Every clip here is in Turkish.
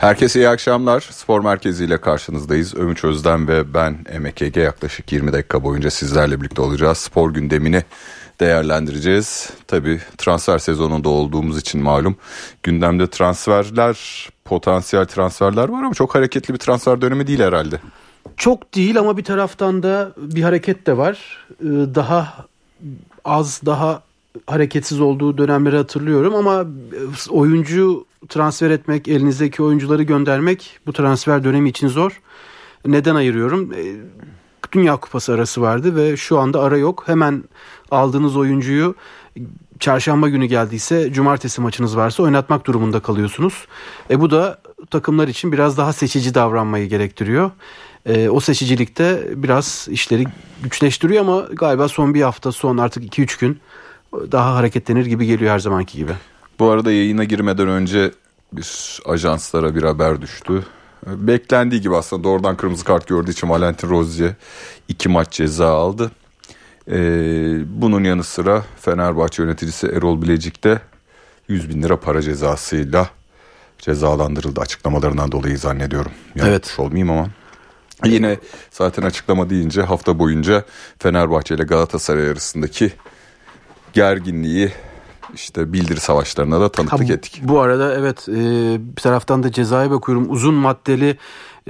Herkese iyi akşamlar. Spor Merkezi ile karşınızdayız. Övünç Özden ve ben MKG yaklaşık 20 dakika boyunca sizlerle birlikte olacağız. Spor gündemini değerlendireceğiz. Tabi transfer sezonunda olduğumuz için malum gündemde transferler, potansiyel transferler var ama çok hareketli bir transfer dönemi değil herhalde. Çok değil ama bir taraftan da bir hareket de var. Ee, daha az, daha hareketsiz olduğu dönemleri hatırlıyorum ama oyuncu transfer etmek, elinizdeki oyuncuları göndermek bu transfer dönemi için zor. Neden ayırıyorum? Ee, Dünya Kupası arası vardı ve şu anda ara yok. Hemen aldığınız oyuncuyu çarşamba günü geldiyse cumartesi maçınız varsa oynatmak durumunda kalıyorsunuz. E bu da takımlar için biraz daha seçici davranmayı gerektiriyor. E, o seçicilikte biraz işleri güçleştiriyor ama galiba son bir hafta son artık 2-3 gün daha hareketlenir gibi geliyor her zamanki gibi. Bu arada yayına girmeden önce bir ajanslara bir haber düştü. Beklendiği gibi aslında doğrudan kırmızı kart gördüğü için Valentin Rozier iki maç ceza aldı. Ee, bunun yanı sıra Fenerbahçe yöneticisi Erol Bilecik de 100 bin lira para cezasıyla cezalandırıldı açıklamalarından dolayı zannediyorum. Yanlış evet. olmayayım ama. Yine zaten açıklama deyince hafta boyunca Fenerbahçe ile Galatasaray arasındaki gerginliği işte bildiri savaşlarına da tanıklık ha, ettik. Bu arada evet e, bir taraftan da cezaya bakıyorum. Uzun maddeli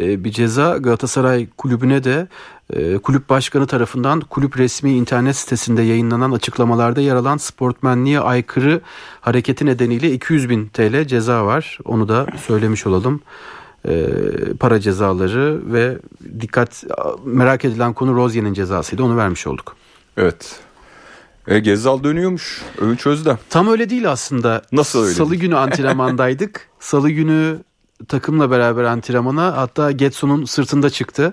e, bir ceza Galatasaray kulübüne de e, kulüp başkanı tarafından kulüp resmi internet sitesinde yayınlanan açıklamalarda yer alan sportmenliğe aykırı hareketi nedeniyle 200 bin TL ceza var. Onu da söylemiş olalım. E, para cezaları ve dikkat merak edilen konu Rozier'in cezasıydı. Onu vermiş olduk. Evet. E, Gezzal dönüyormuş. Övünç Özde. Tam öyle değil aslında. Nasıl öyle? Salı günü antrenmandaydık. Salı günü takımla beraber antrenmana hatta Getson'un sırtında çıktı.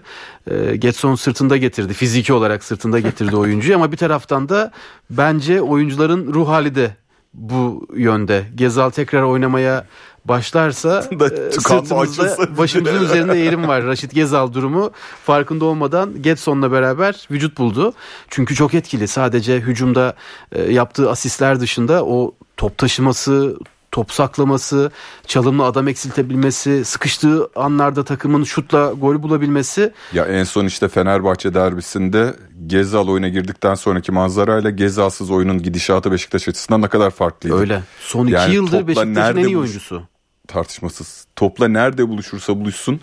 E, Getson sırtında getirdi. Fiziki olarak sırtında getirdi oyuncuyu ama bir taraftan da bence oyuncuların ruh hali de bu yönde. Gezal tekrar oynamaya başlarsa e, sırtımızda başımızın üzerinde yerim var. Raşit Gezal durumu farkında olmadan Getson'la beraber vücut buldu. Çünkü çok etkili. Sadece hücumda e, yaptığı asistler dışında o top taşıması, top saklaması, çalımla adam eksiltebilmesi, sıkıştığı anlarda takımın şutla gol bulabilmesi. Ya en son işte Fenerbahçe derbisinde Gezal oyuna girdikten sonraki manzarayla Gezalsız oyunun gidişatı Beşiktaş açısından ne kadar farklıydı. Öyle. Son iki yani yıldır Beşiktaş'ın en iyi oyuncusu tartışmasız. Topla nerede buluşursa buluşsun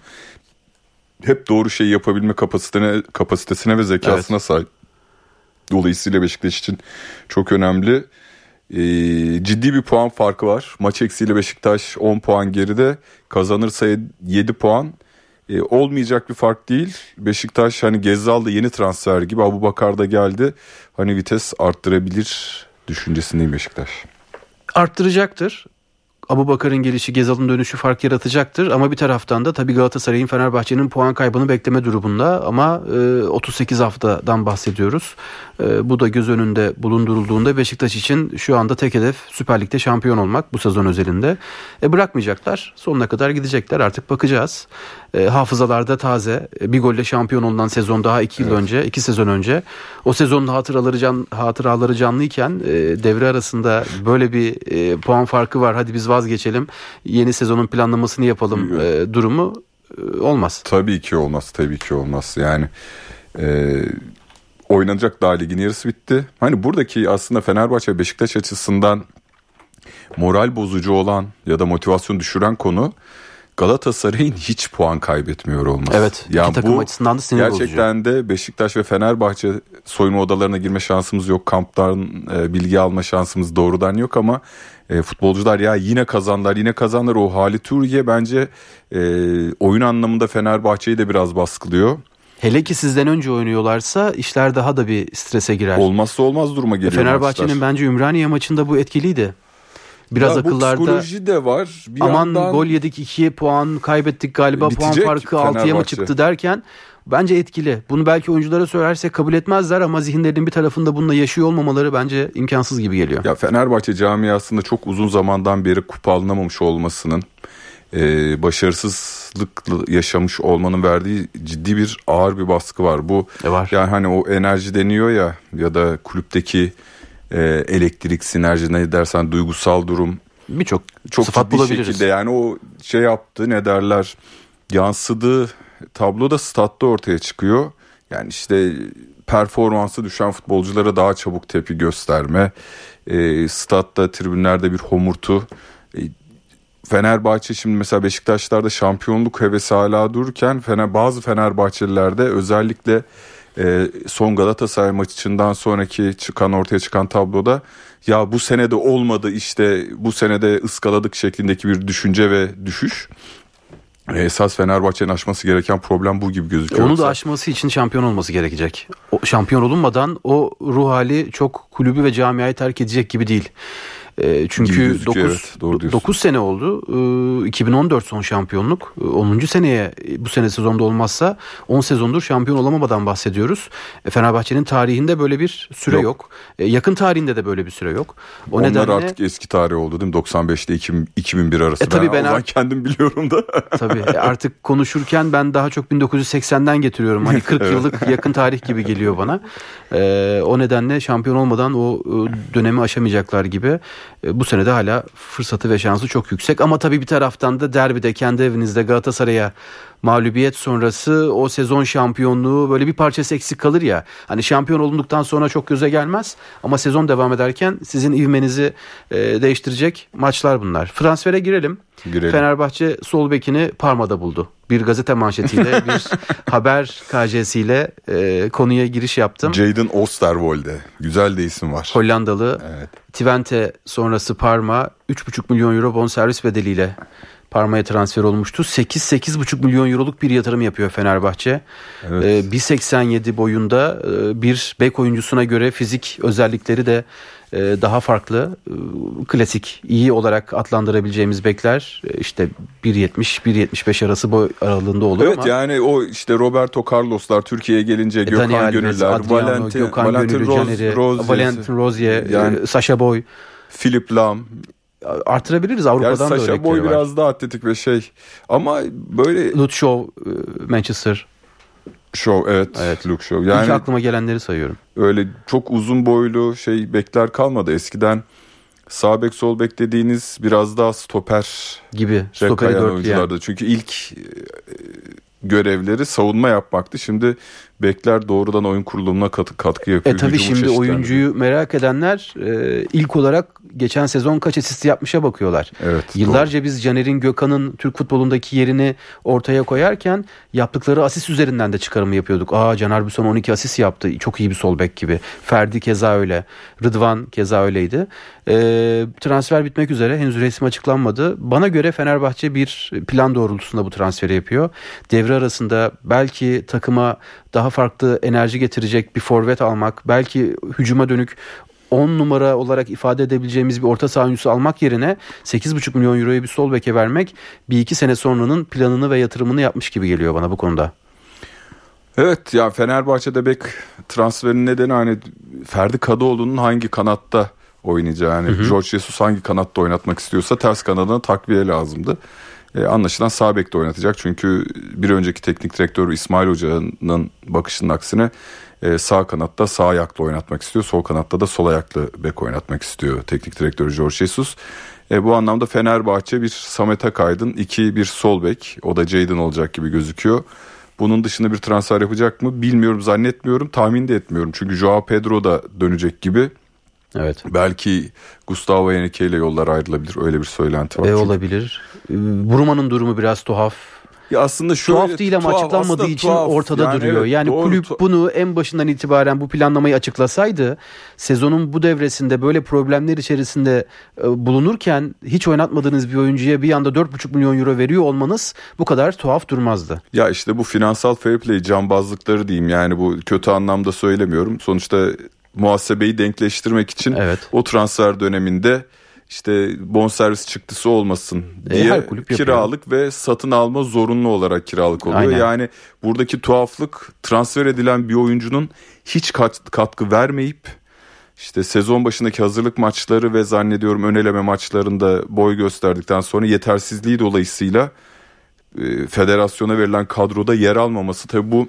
hep doğru şeyi yapabilme kapasitesine, kapasitesine ve zekasına evet. sahip. Dolayısıyla Beşiktaş için çok önemli. Ee, ciddi bir puan farkı var. Maç eksiğiyle Beşiktaş 10 puan geride. Kazanırsa 7 puan. Ee, olmayacak bir fark değil. Beşiktaş hani Gezzal da yeni transfer gibi. Abu Bakar da geldi. Hani vites arttırabilir düşüncesindeyim Beşiktaş. Arttıracaktır. Abu Bakar'ın gelişi Gezal'ın dönüşü fark yaratacaktır. Ama bir taraftan da tabii Galatasaray'ın Fenerbahçe'nin puan kaybını bekleme durumunda. Ama e, 38 haftadan bahsediyoruz. E, bu da göz önünde bulundurulduğunda Beşiktaş için şu anda tek hedef Süper Lig'de şampiyon olmak bu sezon özelinde. E, bırakmayacaklar. Sonuna kadar gidecekler. Artık bakacağız. E, hafızalarda taze. E, bir golle şampiyon olunan sezon daha iki yıl evet. önce, iki sezon önce. O sezonun hatıraları, can, hatıraları canlıyken e, devre arasında böyle bir e, puan farkı var. Hadi biz vazgeçelim. Yeni sezonun planlamasını yapalım e, durumu e, olmaz. Tabii ki olmaz. Tabii ki olmaz. Yani e, oynanacak daha ligin yarısı bitti. Hani buradaki aslında Fenerbahçe Beşiktaş açısından moral bozucu olan ya da motivasyon düşüren konu Galatasaray'ın hiç puan kaybetmiyor olması. Evet. Yani iki takım bu açısından da sinir gerçekten bozucu. de Beşiktaş ve Fenerbahçe soyunma odalarına girme şansımız yok. Kamptan e, bilgi alma şansımız doğrudan yok ama e, futbolcular ya yine kazanlar yine kazanlar o hali Turiye bence e, oyun anlamında Fenerbahçe'yi de biraz baskılıyor. Hele ki sizden önce oynuyorlarsa işler daha da bir strese girer. Olmazsa olmaz duruma geliyor. Fenerbahçe'nin bence Ümraniye maçında bu etkiliydi. Biraz ya akıllarda. Bu psikoloji de var. Bir aman yandan... gol yedik 2'ye puan kaybettik galiba puan farkı 6'ya mı çıktı derken bence etkili. Bunu belki oyunculara söylersek kabul etmezler ama zihinlerinin bir tarafında bununla yaşıyor olmamaları bence imkansız gibi geliyor. Ya Fenerbahçe camiasında çok uzun zamandan beri kupa alınamamış olmasının e, başarısızlık yaşamış olmanın verdiği ciddi bir ağır bir baskı var. Bu e var. yani hani o enerji deniyor ya ya da kulüpteki e, elektrik, sinerji ne dersen duygusal durum birçok çok sıfat bulabiliriz. Şekilde yani o şey yaptı ne derler yansıdığı tabloda statta ortaya çıkıyor. Yani işte performansı düşen futbolculara daha çabuk tepki gösterme, e, statta tribünlerde bir homurtu. E, Fenerbahçe şimdi mesela Beşiktaşlar'da şampiyonluk hevesi hala dururken Fener, bazı Fenerbahçelilerde özellikle e, son Galatasaray maçından sonraki çıkan ortaya çıkan tabloda ya bu senede olmadı işte bu senede ıskaladık şeklindeki bir düşünce ve düşüş. Esas Fenerbahçe'nin aşması gereken problem bu gibi gözüküyor. Onu da aşması için şampiyon olması gerekecek. O, şampiyon olunmadan o ruh hali çok kulübü ve camiayı terk edecek gibi değil. E, çünkü 9, evet, 9 sene oldu. E, 2014 son şampiyonluk. E, 10. seneye bu sene sezonda olmazsa 10 sezondur şampiyon olamamadan bahsediyoruz. E, Fenerbahçe'nin tarihinde böyle bir süre yok. yok. E, yakın tarihinde de böyle bir süre yok. O Onlar nedenle... artık eski tarih oldu değil mi? 95 ile 2001 arası. E, tabii ben, ben artık... kendim biliyorum da. tabii e, artık konuşurken ben daha çok 1980'den getiriyorum. Hani 40 evet. yıllık yakın tarih gibi geliyor bana. E, o nedenle şampiyon olmadan o e, dönemi aşamayacaklar gibi. E, bu sene de hala fırsatı ve şansı çok yüksek. Ama tabii bir taraftan da derbide kendi evinizde Galatasaray'a mağlubiyet sonrası o sezon şampiyonluğu böyle bir parçası eksik kalır ya. Hani şampiyon olunduktan sonra çok göze gelmez ama sezon devam ederken sizin ivmenizi e, değiştirecek maçlar bunlar. Transfere girelim. Girelim. Fenerbahçe sol bekini Parma'da buldu. Bir gazete manşetiyle, bir haber KJ'siyle e, konuya giriş yaptım. Jayden Osterwolde. Güzel de isim var. Hollandalı. Evet. Twente sonrası Parma 3,5 milyon euro bonservis bedeliyle Parma'ya transfer olmuştu. 8-8,5 milyon euroluk bir yatırım yapıyor Fenerbahçe. Evet. Ee, 1.87 boyunda e, bir bek oyuncusuna göre fizik özellikleri de e, daha farklı. E, klasik iyi olarak adlandırabileceğimiz bekler e, işte 1.70-1.75 arası boy aralığında oluyor evet, ama. yani o işte Roberto Carlos'lar Türkiye'ye gelince Gökhan Daniel Gönüller, Adriano, Valentin, Gökhan Valentin Gönüllü, Rose, Caneri, Rose, Valentin Rozier, yani, Sasha Boy. Philip Lam artırabiliriz Avrupa'dan yani da Sasha Boy var. biraz daha atletik ve şey ama böyle Luke Shaw Manchester Show evet, evet. Luke Show. Yani İlk aklıma gelenleri sayıyorum. Öyle çok uzun boylu şey bekler kalmadı. Eskiden sağ bek sol bek dediğiniz biraz daha stoper gibi stoperi oyunculardı. Çünkü ilk görevleri savunma yapmaktı. Şimdi bekler doğrudan oyun kurulumuna katkı, katkı yapıyor. E tabii şimdi oyuncuyu merak edenler e, ilk olarak geçen sezon kaç asist yapmışa bakıyorlar. Evet, Yıllarca doğru. biz Caner'in Gökhan'ın Türk futbolundaki yerini ortaya koyarken yaptıkları asist üzerinden de çıkarımı yapıyorduk. Aa Caner bu son 12 asist yaptı. Çok iyi bir sol bek gibi. Ferdi keza öyle. Rıdvan keza öyleydi. E, transfer bitmek üzere. Henüz resim açıklanmadı. Bana göre Fenerbahçe bir plan doğrultusunda bu transferi yapıyor. Devre arasında belki takıma daha farklı enerji getirecek bir forvet almak, belki hücuma dönük 10 numara olarak ifade edebileceğimiz bir orta saha oyuncusu almak yerine 8,5 milyon euroya bir sol beke vermek bir iki sene sonranın planını ve yatırımını yapmış gibi geliyor bana bu konuda. Evet ya Fenerbahçe'de bek transferinin nedeni hani Ferdi Kadıoğlu'nun hangi kanatta oynayacağı yani hı hı. George Jesus hangi kanatta oynatmak istiyorsa ters kanadına takviye lazımdı. E, anlaşılan sağ bekte oynatacak. Çünkü bir önceki teknik direktör İsmail Hoca'nın bakışının aksine e, sağ kanatta sağ ayaklı oynatmak istiyor. Sol kanatta da sol ayaklı bek oynatmak istiyor teknik direktörü George Jesus. E, bu anlamda Fenerbahçe bir Samet Akaydın, iki bir sol bek. O da Jadon olacak gibi gözüküyor. Bunun dışında bir transfer yapacak mı bilmiyorum zannetmiyorum tahmin de etmiyorum. Çünkü Joao Pedro da dönecek gibi. Evet. Belki Gustavo Henrique ile yollar ayrılabilir. Öyle bir söylenti var. E, olabilir. Buruma'nın durumu biraz tuhaf. Ya aslında şöyle tuhaf değil ama tuhaf, açıklanmadığı için tuhaf. ortada yani duruyor. Evet, yani doğru, kulüp bunu en başından itibaren bu planlamayı açıklasaydı sezonun bu devresinde böyle problemler içerisinde e, bulunurken hiç oynatmadığınız bir oyuncuya bir anda 4,5 milyon euro veriyor olmanız bu kadar tuhaf durmazdı. Ya işte bu finansal fair play cambazlıkları diyeyim yani bu kötü anlamda söylemiyorum. Sonuçta muhasebeyi denkleştirmek için evet. o transfer döneminde işte bonservis çıktısı olmasın e, diye e, kiralık ve satın alma zorunlu olarak kiralık oluyor. Aynen. Yani buradaki tuhaflık transfer edilen bir oyuncunun hiç kat, katkı vermeyip işte sezon başındaki hazırlık maçları ve zannediyorum öneleme maçlarında boy gösterdikten sonra yetersizliği dolayısıyla e, federasyona verilen kadroda yer almaması tabi bu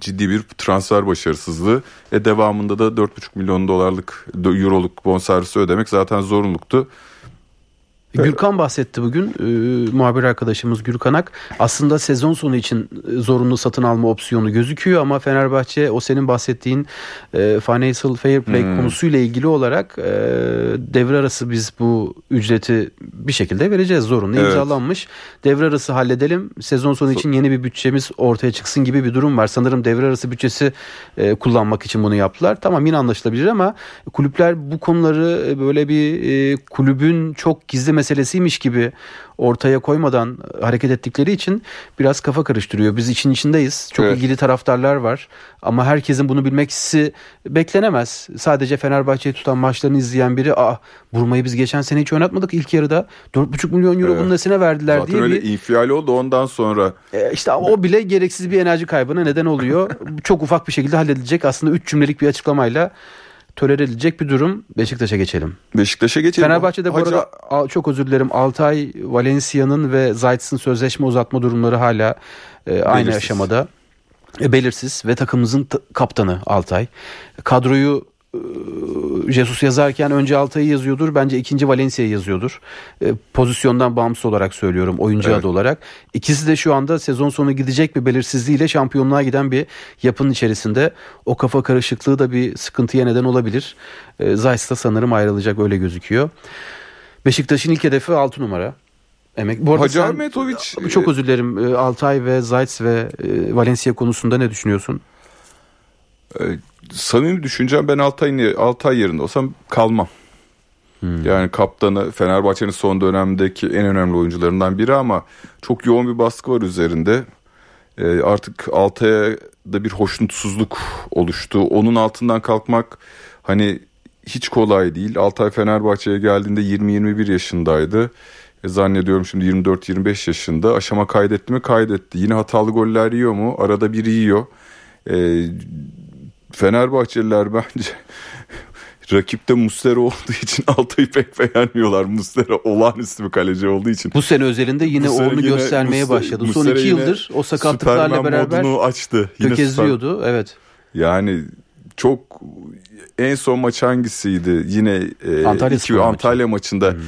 ciddi bir transfer başarısızlığı. E devamında da 4,5 milyon dolarlık euroluk bonservisi ödemek zaten zorunluluktu. Gürkan bahsetti bugün. E, muhabir arkadaşımız Gürkanak. Aslında sezon sonu için e, zorunlu satın alma opsiyonu gözüküyor ama Fenerbahçe o senin bahsettiğin e, financial fair play hmm. konusuyla ilgili olarak e, devre arası biz bu ücreti bir şekilde vereceğiz. Zorunlu evet. imzalanmış. Devre arası halledelim. Sezon sonu için yeni bir bütçemiz ortaya çıksın gibi bir durum var. Sanırım devre arası bütçesi e, kullanmak için bunu yaptılar. Tamam yine anlaşılabilir ama kulüpler bu konuları e, böyle bir e, kulübün çok gizli meselesiymiş gibi ortaya koymadan hareket ettikleri için biraz kafa karıştırıyor. Biz için içindeyiz. Çok evet. ilgili taraftarlar var. Ama herkesin bunu bilmeksi beklenemez. Sadece Fenerbahçe'yi tutan maçlarını izleyen biri Aa, Burmayı biz geçen sene hiç oynatmadık ilk yarıda. 4,5 milyon euro evet. bunun nesine verdiler Zaten diye. öyle bir... infial oldu ondan sonra. E, işte o bile gereksiz bir enerji kaybına neden oluyor. Çok ufak bir şekilde halledilecek. Aslında 3 cümlelik bir açıklamayla tolere edilecek bir durum. Beşiktaş'a geçelim. Beşiktaş'a geçelim. Fenerbahçe'de bu Hacı... arada çok özür dilerim Altay, Valencia'nın ve Zayt'sın sözleşme uzatma durumları hala e, aynı belirsiz. aşamada. E, belirsiz ve takımımızın kaptanı Altay. Kadroyu Jesus yazarken önce Altay'ı yazıyordur. Bence ikinci Valencia'yı yazıyordur. E, pozisyondan bağımsız olarak söylüyorum. Oyuncu evet. adı olarak. İkisi de şu anda sezon sonu gidecek bir belirsizliğiyle şampiyonluğa giden bir yapının içerisinde. O kafa karışıklığı da bir sıkıntıya neden olabilir. E, Zayt da sanırım ayrılacak öyle gözüküyor. Beşiktaş'ın ilk hedefi 6 numara. Emek. Bu arada Hacı sen, Ahmetoviç... Çok özür dilerim. Altay ve Zayt ve Valencia konusunda ne düşünüyorsun? Samimi düşüncem ben Altay, Altay yerinde olsam kalmam. Hmm. Yani kaptanı Fenerbahçe'nin son dönemdeki en önemli oyuncularından biri ama çok yoğun bir baskı var üzerinde. Ee, artık Altay'a da bir hoşnutsuzluk oluştu. Onun altından kalkmak hani hiç kolay değil. Altay Fenerbahçe'ye geldiğinde 20-21 yaşındaydı. E, zannediyorum şimdi 24-25 yaşında. Aşama kaydetti mi? Kaydetti. Yine hatalı goller yiyor mu? Arada bir yiyor. E, Fenerbahçeliler bence rakipte Muslera olduğu için Altay'ı pek beğenmiyorlar. Muslera olağanüstü bir kaleci olduğu için. Bu sene özelinde yine onu yine göstermeye Muslera, başladı. Son iki yıldır o sakatlıklarla beraber modunu açtı. Yine tökezliyordu. Süper... Evet. Yani çok en son maç hangisiydi? Yine e, Antalya, iki, Antalya maçında. Hmm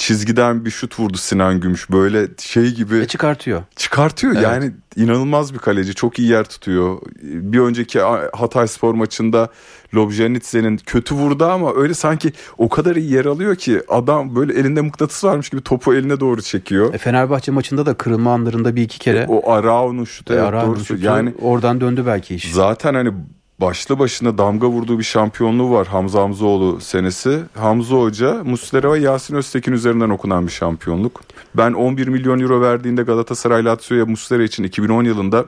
çizgiden bir şut vurdu Sinan Gümüş. Böyle şey gibi. E çıkartıyor. Çıkartıyor evet. yani inanılmaz bir kaleci. Çok iyi yer tutuyor. Bir önceki Hatay Spor maçında Lobjanitse'nin kötü vurdu ama öyle sanki o kadar iyi yer alıyor ki adam böyle elinde mıknatıs varmış gibi topu eline doğru çekiyor. E Fenerbahçe maçında da kırılma anlarında bir iki kere. E, o Arao'nun şutu. E, evet, Arao'nun şutu yani oradan döndü belki iş. Zaten hani başlı başına damga vurduğu bir şampiyonluğu var Hamza Hamzoğlu senesi. Hamza Hoca, Muslera ve Yasin Öztekin üzerinden okunan bir şampiyonluk. Ben 11 milyon euro verdiğinde Galatasaray Lazio'ya Muslera için 2010 yılında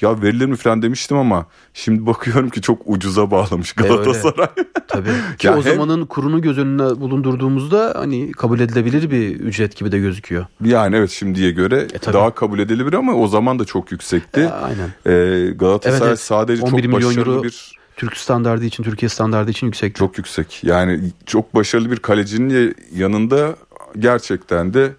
ya verilir mi falan demiştim ama şimdi bakıyorum ki çok ucuza bağlamış e, Galatasaray. E Tabii. Ki ya o hem, zamanın kurunu göz önüne bulundurduğumuzda hani kabul edilebilir bir ücret gibi de gözüküyor. Yani evet şimdiye göre e, daha kabul edilebilir ama o zaman da çok yüksekti. E, aynen. E, Galatasaray evet, evet. sadece 11 çok milyon başarılı euro... bir Türk standardı için, Türkiye standardı için yüksek. Çok yüksek. Yani çok başarılı bir kalecinin yanında gerçekten de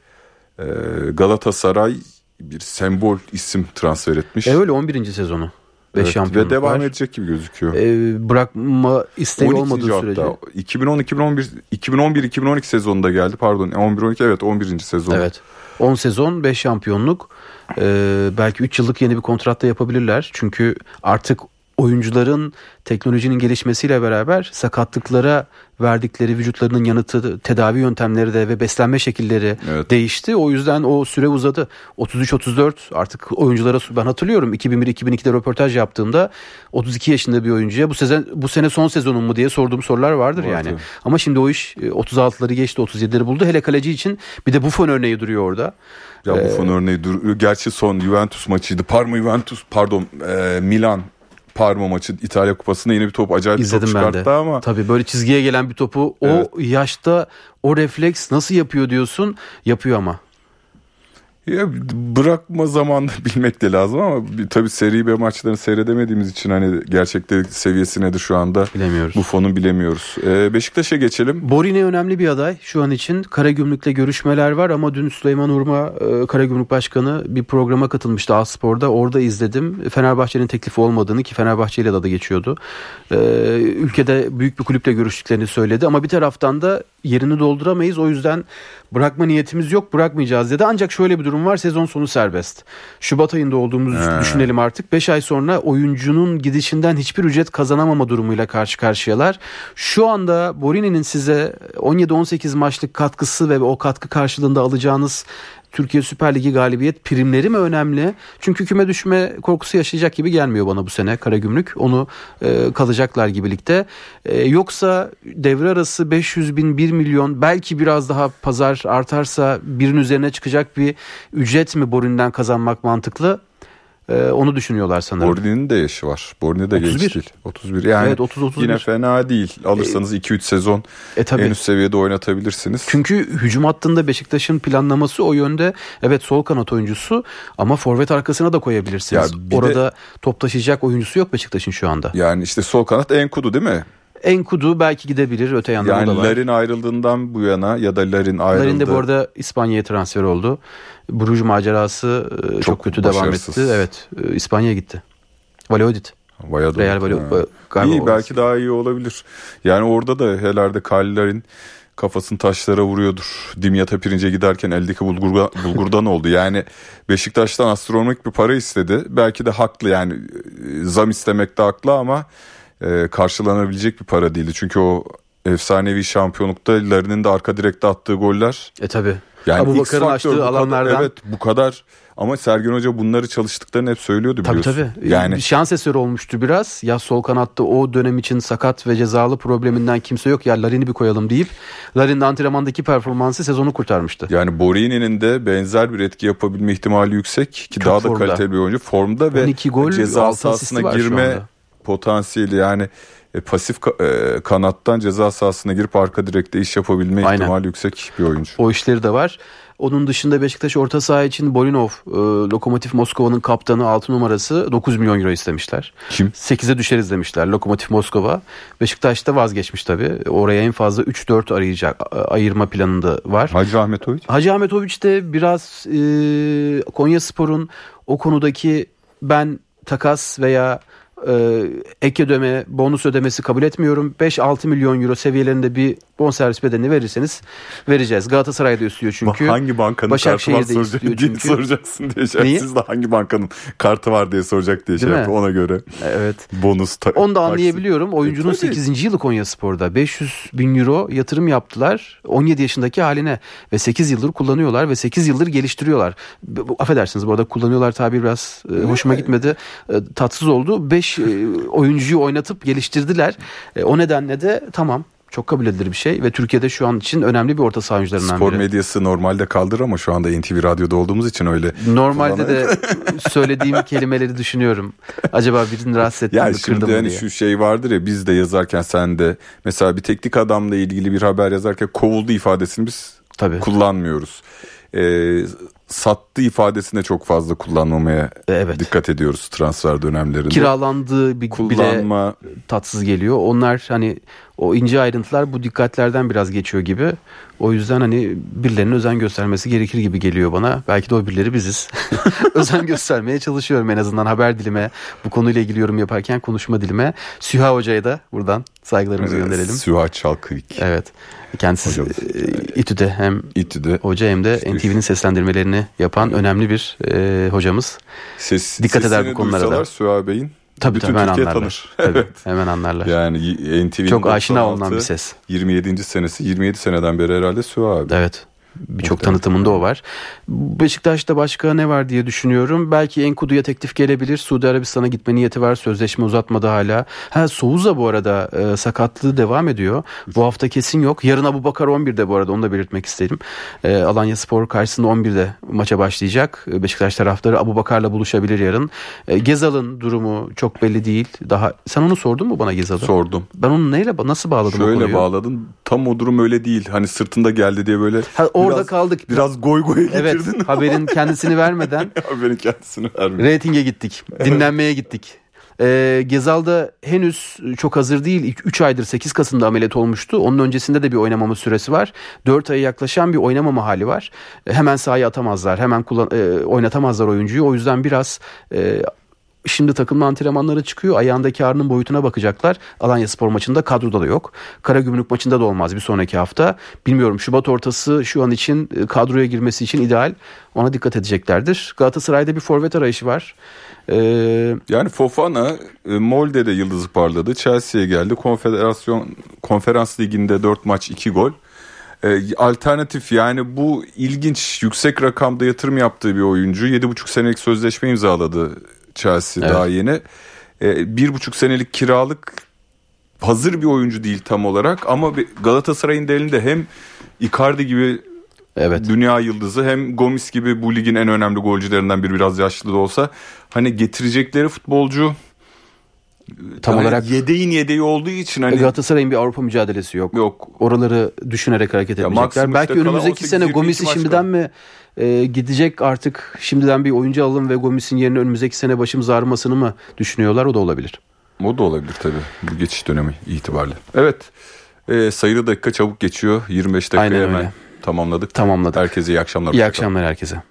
e, Galatasaray bir sembol isim transfer etmiş. E öyle 11. sezonu. 5 evet, şampiyonluk Ve devam var. edecek gibi gözüküyor. Ee, bırakma isteği olmadığı hatta. sürece. 2010-2011 2011-2012 sezonunda geldi pardon. 11-12 evet 11. sezon. Evet. 10 sezon 5 şampiyonluk. Ee, belki 3 yıllık yeni bir kontratta yapabilirler. Çünkü artık oyuncuların teknolojinin gelişmesiyle beraber sakatlıklara verdikleri vücutlarının yanıtı tedavi yöntemleri de ve beslenme şekilleri evet. değişti. O yüzden o süre uzadı. 33-34 artık oyunculara ben hatırlıyorum 2001-2002'de röportaj yaptığımda 32 yaşında bir oyuncuya bu sezon bu sene son sezonun mu diye sorduğum sorular vardır Var yani. Ama şimdi o iş 36'ları e, geçti 37'leri buldu. Hele kaleci için bir de Buffon örneği duruyor orada. Ya Buffon ee, örneği duruyor. Gerçi son Juventus maçıydı. Parma Juventus pardon e, Milan Parma maçı İtalya Kupası'nda yine bir top acayip İzledim top çıkarttı ben de. ama. Tabii böyle çizgiye gelen bir topu evet. o yaşta o refleks nasıl yapıyor diyorsun yapıyor ama. Ya bırakma zamanını bilmek de lazım ama tabii seri B maçlarını seyredemediğimiz için hani gerçekte seviyesi nedir şu anda bilemiyoruz. Bu fonu bilemiyoruz. Ee, Beşiktaş'a geçelim. Borine önemli bir aday şu an için. Karagümrük'le görüşmeler var ama dün Süleyman Urma e, Karagümrük Başkanı bir programa katılmıştı Aspor'da. Orada izledim. Fenerbahçe'nin teklifi olmadığını ki Fenerbahçe ile de geçiyordu. Ee, ülkede büyük bir kulüple görüştüklerini söyledi ama bir taraftan da yerini dolduramayız. O yüzden bırakma niyetimiz yok bırakmayacağız dedi. Ancak şöyle bir durum var sezon sonu serbest. Şubat ayında olduğumuzu He. düşünelim artık. 5 ay sonra oyuncunun gidişinden hiçbir ücret kazanamama durumuyla karşı karşıyalar. Şu anda Borini'nin size 17-18 maçlık katkısı ve o katkı karşılığında alacağınız Türkiye Süper Ligi galibiyet primleri mi önemli? Çünkü küme düşme korkusu yaşayacak gibi gelmiyor bana bu sene Karagümrük. Onu e, kalacaklar gibi ligde. E, yoksa devre arası 500 bin 1 milyon belki biraz daha pazar artarsa birin üzerine çıkacak bir ücret mi Borin'den kazanmak mantıklı? Ee, onu düşünüyorlar sanırım. Borni'nin de yaşı var. Borni de 31. genç değil. 31 yani evet, 30, 31. yine fena değil. Alırsanız 2-3 e, sezon e, tabii. en üst seviyede oynatabilirsiniz. Çünkü hücum hattında Beşiktaş'ın planlaması o yönde. Evet sol kanat oyuncusu ama forvet arkasına da koyabilirsiniz. Orada de, top taşıyacak oyuncusu yok Beşiktaş'ın şu anda. Yani işte sol kanat Enkudu değil mi? Enkudu belki gidebilir öte yandan yani da var. Larin ayrıldığından bu yana ya da Larin ayrıldı. Larin de bu arada İspanya'ya transfer oldu. Bruges macerası e, çok, çok kötü başarısız. devam etti. Evet e, İspanya'ya gitti. Valladolid. Valladolid. Real Valladolid. İyi belki daha iyi olabilir. Yani orada da herhalde Kaliler'in kafasını taşlara vuruyordur. Dimyata pirince giderken eldeki bulgurga, bulgurdan oldu. Yani Beşiktaş'tan astronomik bir para istedi. Belki de haklı yani e, zam istemekte haklı ama e, karşılanabilecek bir para değildi. Çünkü o efsanevi şampiyonlukta Larin'in de arka direkte attığı goller. E tabi. Yani Abu Bakar'ın açtığı alanlardan. evet bu kadar ama Sergen Hoca bunları çalıştıklarını hep söylüyordu biliyorsun. Tabii tabii. Yani... Şans eseri olmuştu biraz. Ya sol kanatta o dönem için sakat ve cezalı probleminden kimse yok. Ya Larin'i bir koyalım deyip Larin'in antrenmandaki performansı sezonu kurtarmıştı. Yani Borini'nin de benzer bir etki yapabilme ihtimali yüksek ki Çok daha da formda. kaliteli bir oyuncu. Formda ve gol, ceza sahasına girme potansiyeli yani e, pasif e, kanattan ceza sahasına girip arka direkte iş yapabilme Aynen. ihtimali yüksek bir oyuncu. O işleri de var. Onun dışında Beşiktaş orta saha için Bolinov, e, Lokomotiv Moskova'nın kaptanı 6 numarası 9 milyon euro istemişler. Kim? 8'e düşeriz demişler Lokomotiv Moskova. Beşiktaş da vazgeçmiş tabii. Oraya en fazla 3-4 arayacak ayırma planında var. Hacı Ahmetoviç? Hacı Ahmetoviç de biraz e, Konya Spor'un o konudaki ben takas veya e, ek ödeme, bonus ödemesi kabul etmiyorum. 5-6 milyon euro seviyelerinde bir bonservis bedelini verirseniz vereceğiz. Galatasaray'da istiyor çünkü. Hangi bankanın kartı var soracak diye çünkü. soracaksın diye şey. Siz de hangi bankanın kartı var diye soracak diye şey yaptı ona göre. Evet. Bonus ta- Onu da anlayabiliyorum. Oyuncunun e, 8. yılı Konya Spor'da. 500 bin euro yatırım yaptılar. 17 yaşındaki haline ve 8 yıldır kullanıyorlar ve 8 yıldır geliştiriyorlar. Affedersiniz bu arada kullanıyorlar tabi biraz e, hoşuma gitmedi. E, tatsız oldu. 5 e, oyuncuyu oynatıp geliştirdiler. E, o nedenle de tamam çok kabul edilir bir şey ve Türkiye'de şu an için önemli bir orta saha oyuncularından Spor biri. medyası normalde kaldır ama şu anda NTV Radyo'da olduğumuz için öyle. Normalde de söylediğim kelimeleri düşünüyorum. Acaba birini rahatsız ettim yani mi kırdım hani diye. şu şey vardır ya biz de yazarken sen de mesela bir teknik adamla ilgili bir haber yazarken kovuldu ifadesini biz Tabii. kullanmıyoruz. Ee, sattı ifadesini çok fazla kullanmamaya evet. dikkat ediyoruz transfer dönemlerinde. Kiralandığı bir Kullanma. bile tatsız geliyor. Onlar hani o ince ayrıntılar bu dikkatlerden biraz geçiyor gibi. O yüzden hani birilerinin özen göstermesi gerekir gibi geliyor bana. Belki de o birileri biziz. özen göstermeye çalışıyorum en azından haber dilime. Bu konuyla ilgili yorum yaparken konuşma dilime. Süha Hoca'ya da buradan saygılarımızı evet, gönderelim. Süha Çalkıvik. Evet. Kendisi Hocamız. E, İTÜ'de hem İTÜ'de. hoca hem de NTV'nin seslendirmelerini yapan önemli bir e, hocamız. Ses, Dikkat eder bu konulara da. Süha Bey'in Tabii Bütün hemen Türkiye anlarlar. Tanır. Tabii, evet. Hemen anlarlar. Yani NTV'nin çok aşina olunan bir ses. 27. senesi 27 seneden beri herhalde Süha abi. Evet. Birçok tanıtımında o var. Beşiktaş'ta başka ne var diye düşünüyorum. Belki Enkudu'ya teklif gelebilir. Suudi Arabistan'a gitme niyeti var. Sözleşme uzatmadı hala. Ha Souza bu arada e, sakatlığı devam ediyor. Bu hafta kesin yok. Yarın Abu Bakar 11'de bu arada onu da belirtmek istedim. E, Alanya Spor karşısında 11'de maça başlayacak. E, Beşiktaş taraftarı Abu Bakar'la buluşabilir yarın. E, Gezal'ın durumu çok belli değil. Daha sen onu sordun mu bana Gezal'ı? Sordum. Ben onu neyle nasıl bağladım Şöyle bağladın. Tam o durum öyle değil. Hani sırtında geldi diye böyle ha, orada biraz, kaldık. Biraz goy goya getirdin. Evet haberin kendisini vermeden haberin kendisini vermeden. Rating'e gittik. Dinlenmeye gittik. E, Gezal da henüz çok hazır değil. 3 aydır 8 Kasım'da ameliyat olmuştu. Onun öncesinde de bir oynamama süresi var. 4 aya yaklaşan bir oynamama hali var. E, hemen sahaya atamazlar. Hemen kullan, e, oynatamazlar oyuncuyu. O yüzden biraz e, Şimdi takımlı antrenmanlara çıkıyor. Ayağındaki ağrının boyutuna bakacaklar. Alanya Spor maçında kadroda da yok. Karagümrük maçında da olmaz bir sonraki hafta. Bilmiyorum Şubat ortası şu an için e, kadroya girmesi için ideal. Ona dikkat edeceklerdir. Galatasaray'da bir forvet arayışı var. Ee, yani Fofana e, Molde'de yıldızı parladı. Chelsea'ye geldi. Konfederasyon Konferans Ligi'nde 4 maç 2 gol. Ee, alternatif yani bu ilginç yüksek rakamda yatırım yaptığı bir oyuncu. 7,5 senelik sözleşme imzaladı Chelsea evet. daha yeni. Ee, bir buçuk senelik kiralık hazır bir oyuncu değil tam olarak ama Galatasaray'ın da elinde hem Icardi gibi evet. dünya yıldızı hem Gomis gibi bu ligin en önemli golcülerinden biri biraz yaşlı da olsa hani getirecekleri futbolcu tam yani olarak yedeğin yedeği olduğu için hani Galatasaray'ın bir Avrupa mücadelesi yok. Yok. Oraları düşünerek hareket edecekler. Belki önümüzdeki sene Gomis'i şimdiden mi e, gidecek artık şimdiden bir oyuncu alalım ve Gomis'in yerine önümüzdeki sene başımız ağrımasını mı düşünüyorlar? O da olabilir. O da olabilir tabii bu geçiş dönemi itibariyle. Evet e, sayılı dakika çabuk geçiyor. 25 dakika hemen tamamladık. Tamamladık. Herkese iyi akşamlar. İyi akşamlar herkese.